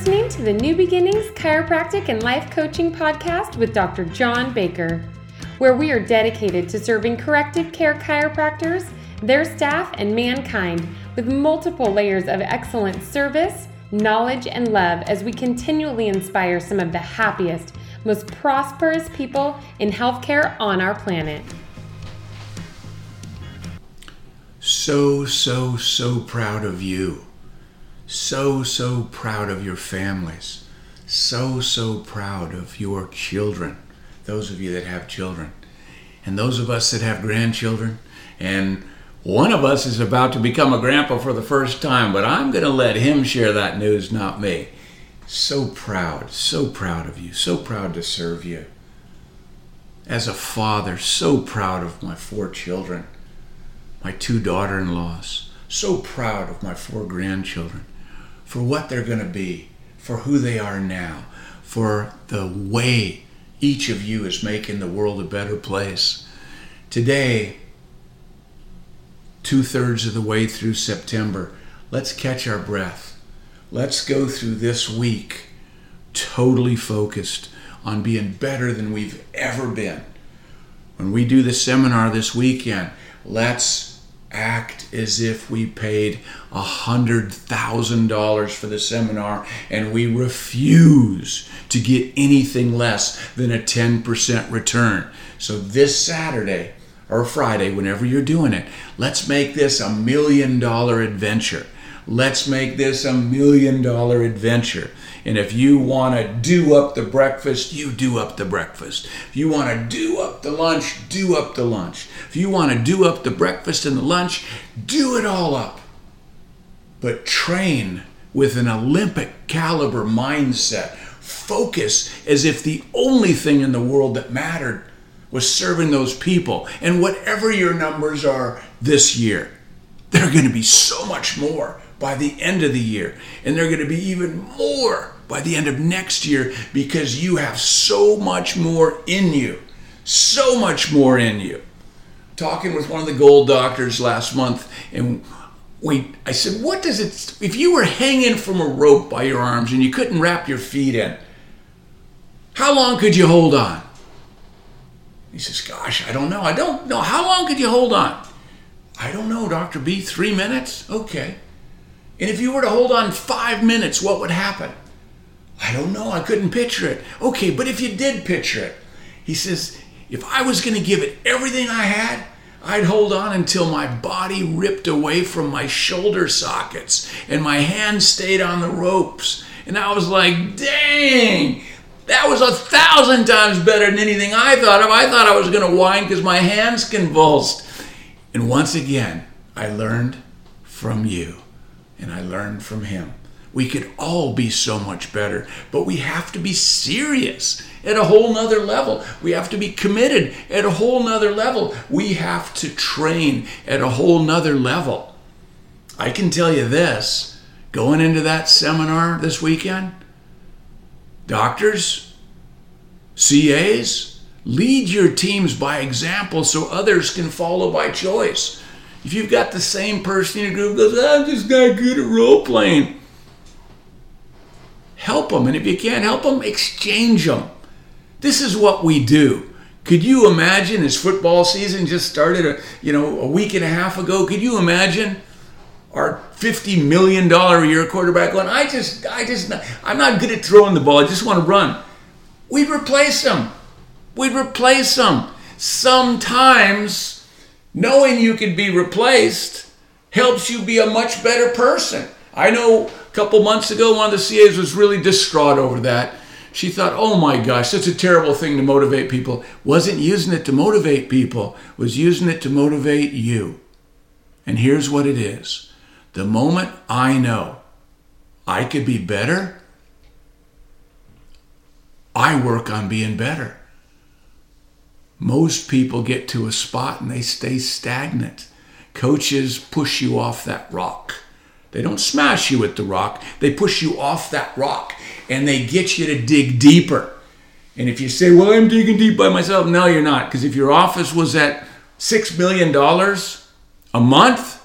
listening to the New Beginnings Chiropractic and Life Coaching Podcast with Dr. John Baker, where we are dedicated to serving corrective care chiropractors, their staff, and mankind with multiple layers of excellent service, knowledge, and love as we continually inspire some of the happiest, most prosperous people in healthcare on our planet. So, so, so proud of you. So, so proud of your families. So, so proud of your children. Those of you that have children. And those of us that have grandchildren. And one of us is about to become a grandpa for the first time, but I'm going to let him share that news, not me. So proud, so proud of you, so proud to serve you. As a father, so proud of my four children my two daughter in laws, so proud of my four grandchildren for what they're going to be, for who they are now, for the way each of you is making the world a better place. Today, two thirds of the way through September, let's catch our breath. Let's go through this week totally focused on being better than we've ever been. When we do the seminar this weekend, let's act as if we paid a hundred thousand dollars for the seminar and we refuse to get anything less than a 10% return. So this Saturday or Friday, whenever you're doing it, let's make this a million dollar adventure. Let's make this a million dollar adventure. And if you want to do up the breakfast, you do up the breakfast. If you want to do up the lunch, do up the lunch. If you want to do up the breakfast and the lunch, do it all up. But train with an Olympic caliber mindset. Focus as if the only thing in the world that mattered was serving those people. And whatever your numbers are this year, they're going to be so much more by the end of the year. And they're going to be even more by the end of next year because you have so much more in you. So much more in you. Talking with one of the gold doctors last month, and we, I said, What does it, if you were hanging from a rope by your arms and you couldn't wrap your feet in, how long could you hold on? He says, Gosh, I don't know. I don't know. How long could you hold on? I don't know, Dr. B. Three minutes? Okay. And if you were to hold on five minutes, what would happen? I don't know. I couldn't picture it. Okay, but if you did picture it, he says, if I was going to give it everything I had, I'd hold on until my body ripped away from my shoulder sockets and my hands stayed on the ropes. And I was like, dang, that was a thousand times better than anything I thought of. I thought I was going to whine because my hands convulsed. And once again, I learned from you and I learned from him. We could all be so much better, but we have to be serious at a whole nother level. We have to be committed at a whole nother level. We have to train at a whole nother level. I can tell you this going into that seminar this weekend, doctors, CAs, lead your teams by example so others can follow by choice. If you've got the same person in your group goes, ah, I'm just not good at role playing, help them. And if you can't help them, exchange them. This is what we do. Could you imagine as football season just started a you know a week and a half ago? Could you imagine our fifty million dollar a year quarterback going? I just I just I'm not good at throwing the ball. I just want to run. We'd replace them. We'd replace them. Sometimes knowing you can be replaced helps you be a much better person. I know a couple months ago, one of the CAs was really distraught over that. She thought, oh my gosh, such a terrible thing to motivate people. Wasn't using it to motivate people, was using it to motivate you. And here's what it is the moment I know I could be better, I work on being better. Most people get to a spot and they stay stagnant. Coaches push you off that rock. They don't smash you at the rock, they push you off that rock and they get you to dig deeper. And if you say, Well, I'm digging deep by myself, no, you're not. Because if your office was at $6 million a month,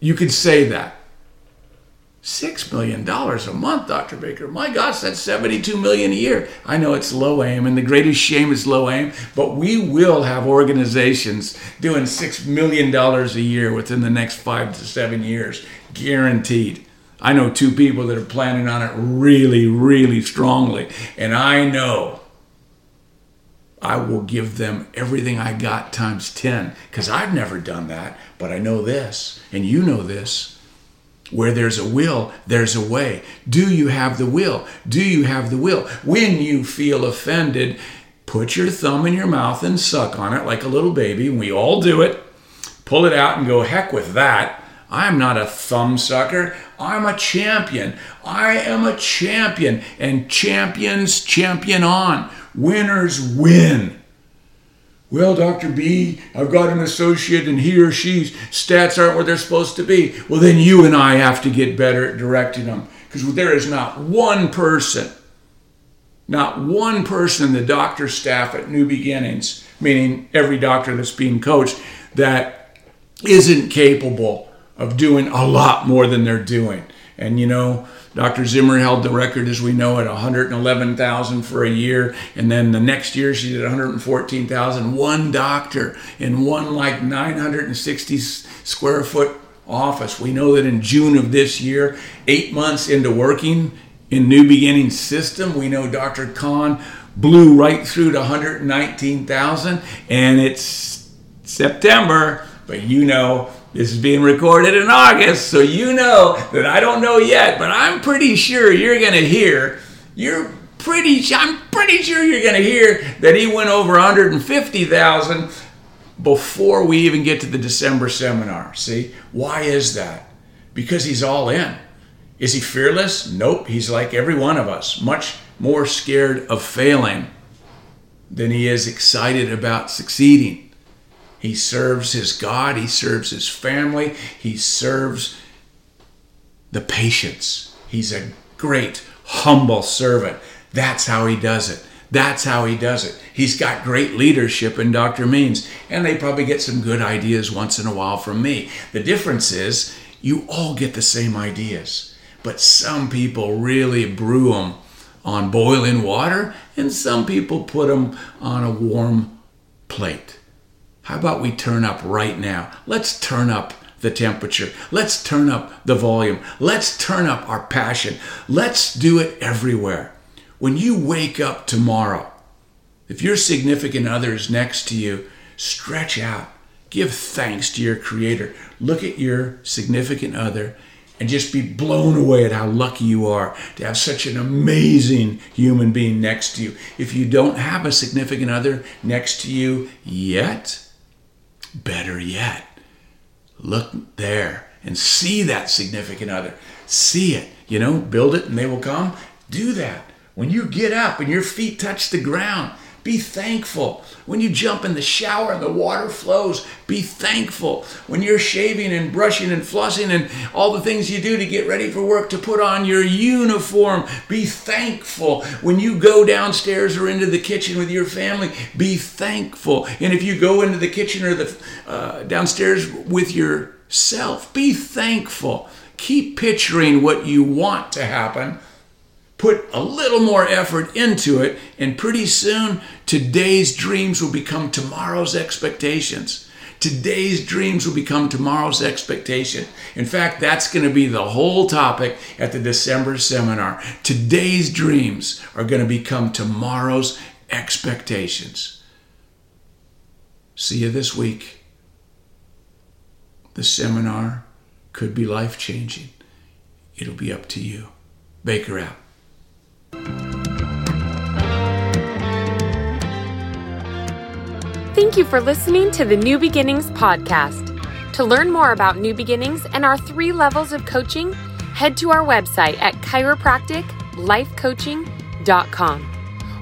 you could say that. Six million dollars a month, Dr. Baker. My gosh, that's 72 million a year. I know it's low aim, and the greatest shame is low aim, but we will have organizations doing six million dollars a year within the next five to seven years, guaranteed. I know two people that are planning on it really, really strongly, and I know I will give them everything I got times 10 because I've never done that, but I know this, and you know this. Where there's a will, there's a way. Do you have the will? Do you have the will? When you feel offended, put your thumb in your mouth and suck on it like a little baby. We all do it. Pull it out and go, heck with that. I'm not a thumb sucker. I'm a champion. I am a champion. And champions champion on. Winners win. Well, Dr. B, I've got an associate and he or she's stats aren't where they're supposed to be. Well, then you and I have to get better at directing them because there is not one person, not one person in the doctor staff at New Beginnings, meaning every doctor that's being coached, that isn't capable of doing a lot more than they're doing. And you know, Dr. Zimmer held the record, as we know, at 111,000 for a year, and then the next year she did 114,000. One doctor in one like 960 square foot office. We know that in June of this year, eight months into working in New Beginning system, we know Dr. Khan blew right through to 119,000, and it's September, but you know this is being recorded in August, so you know that I don't know yet, but I'm pretty sure you're going to hear. You're pretty. I'm pretty sure you're going to hear that he went over 150,000 before we even get to the December seminar. See, why is that? Because he's all in. Is he fearless? Nope. He's like every one of us, much more scared of failing than he is excited about succeeding. He serves his God, he serves his family, he serves the patients. He's a great, humble servant. That's how he does it. That's how he does it. He's got great leadership in Dr. Means, and they probably get some good ideas once in a while from me. The difference is you all get the same ideas, but some people really brew them on boiling water, and some people put them on a warm plate. How about we turn up right now? Let's turn up the temperature. Let's turn up the volume. Let's turn up our passion. Let's do it everywhere. When you wake up tomorrow, if your significant other is next to you, stretch out. Give thanks to your Creator. Look at your significant other and just be blown away at how lucky you are to have such an amazing human being next to you. If you don't have a significant other next to you yet, Better yet, look there and see that significant other. See it, you know, build it and they will come. Do that. When you get up and your feet touch the ground, be thankful. When you jump in the shower and the water flows, be thankful. When you're shaving and brushing and flossing and all the things you do to get ready for work, to put on your uniform, be thankful. When you go downstairs or into the kitchen with your family, be thankful. And if you go into the kitchen or the uh, downstairs with yourself, be thankful. Keep picturing what you want to happen put a little more effort into it, and pretty soon today's dreams will become tomorrow's expectations. Today's dreams will become tomorrow's expectation. In fact, that's going to be the whole topic at the December seminar. Today's dreams are going to become tomorrow's expectations. See you this week. The seminar could be life changing. It'll be up to you. Baker out. Thank you for listening to the New Beginnings podcast. To learn more about New Beginnings and our three levels of coaching, head to our website at chiropracticlifecoaching.com.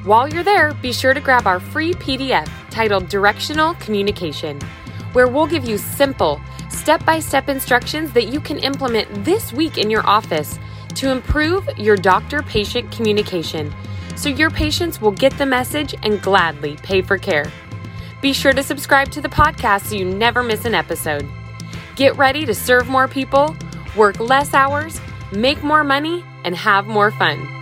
While you're there, be sure to grab our free PDF titled Directional Communication, where we'll give you simple, step by step instructions that you can implement this week in your office to improve your doctor patient communication so your patients will get the message and gladly pay for care. Be sure to subscribe to the podcast so you never miss an episode. Get ready to serve more people, work less hours, make more money, and have more fun.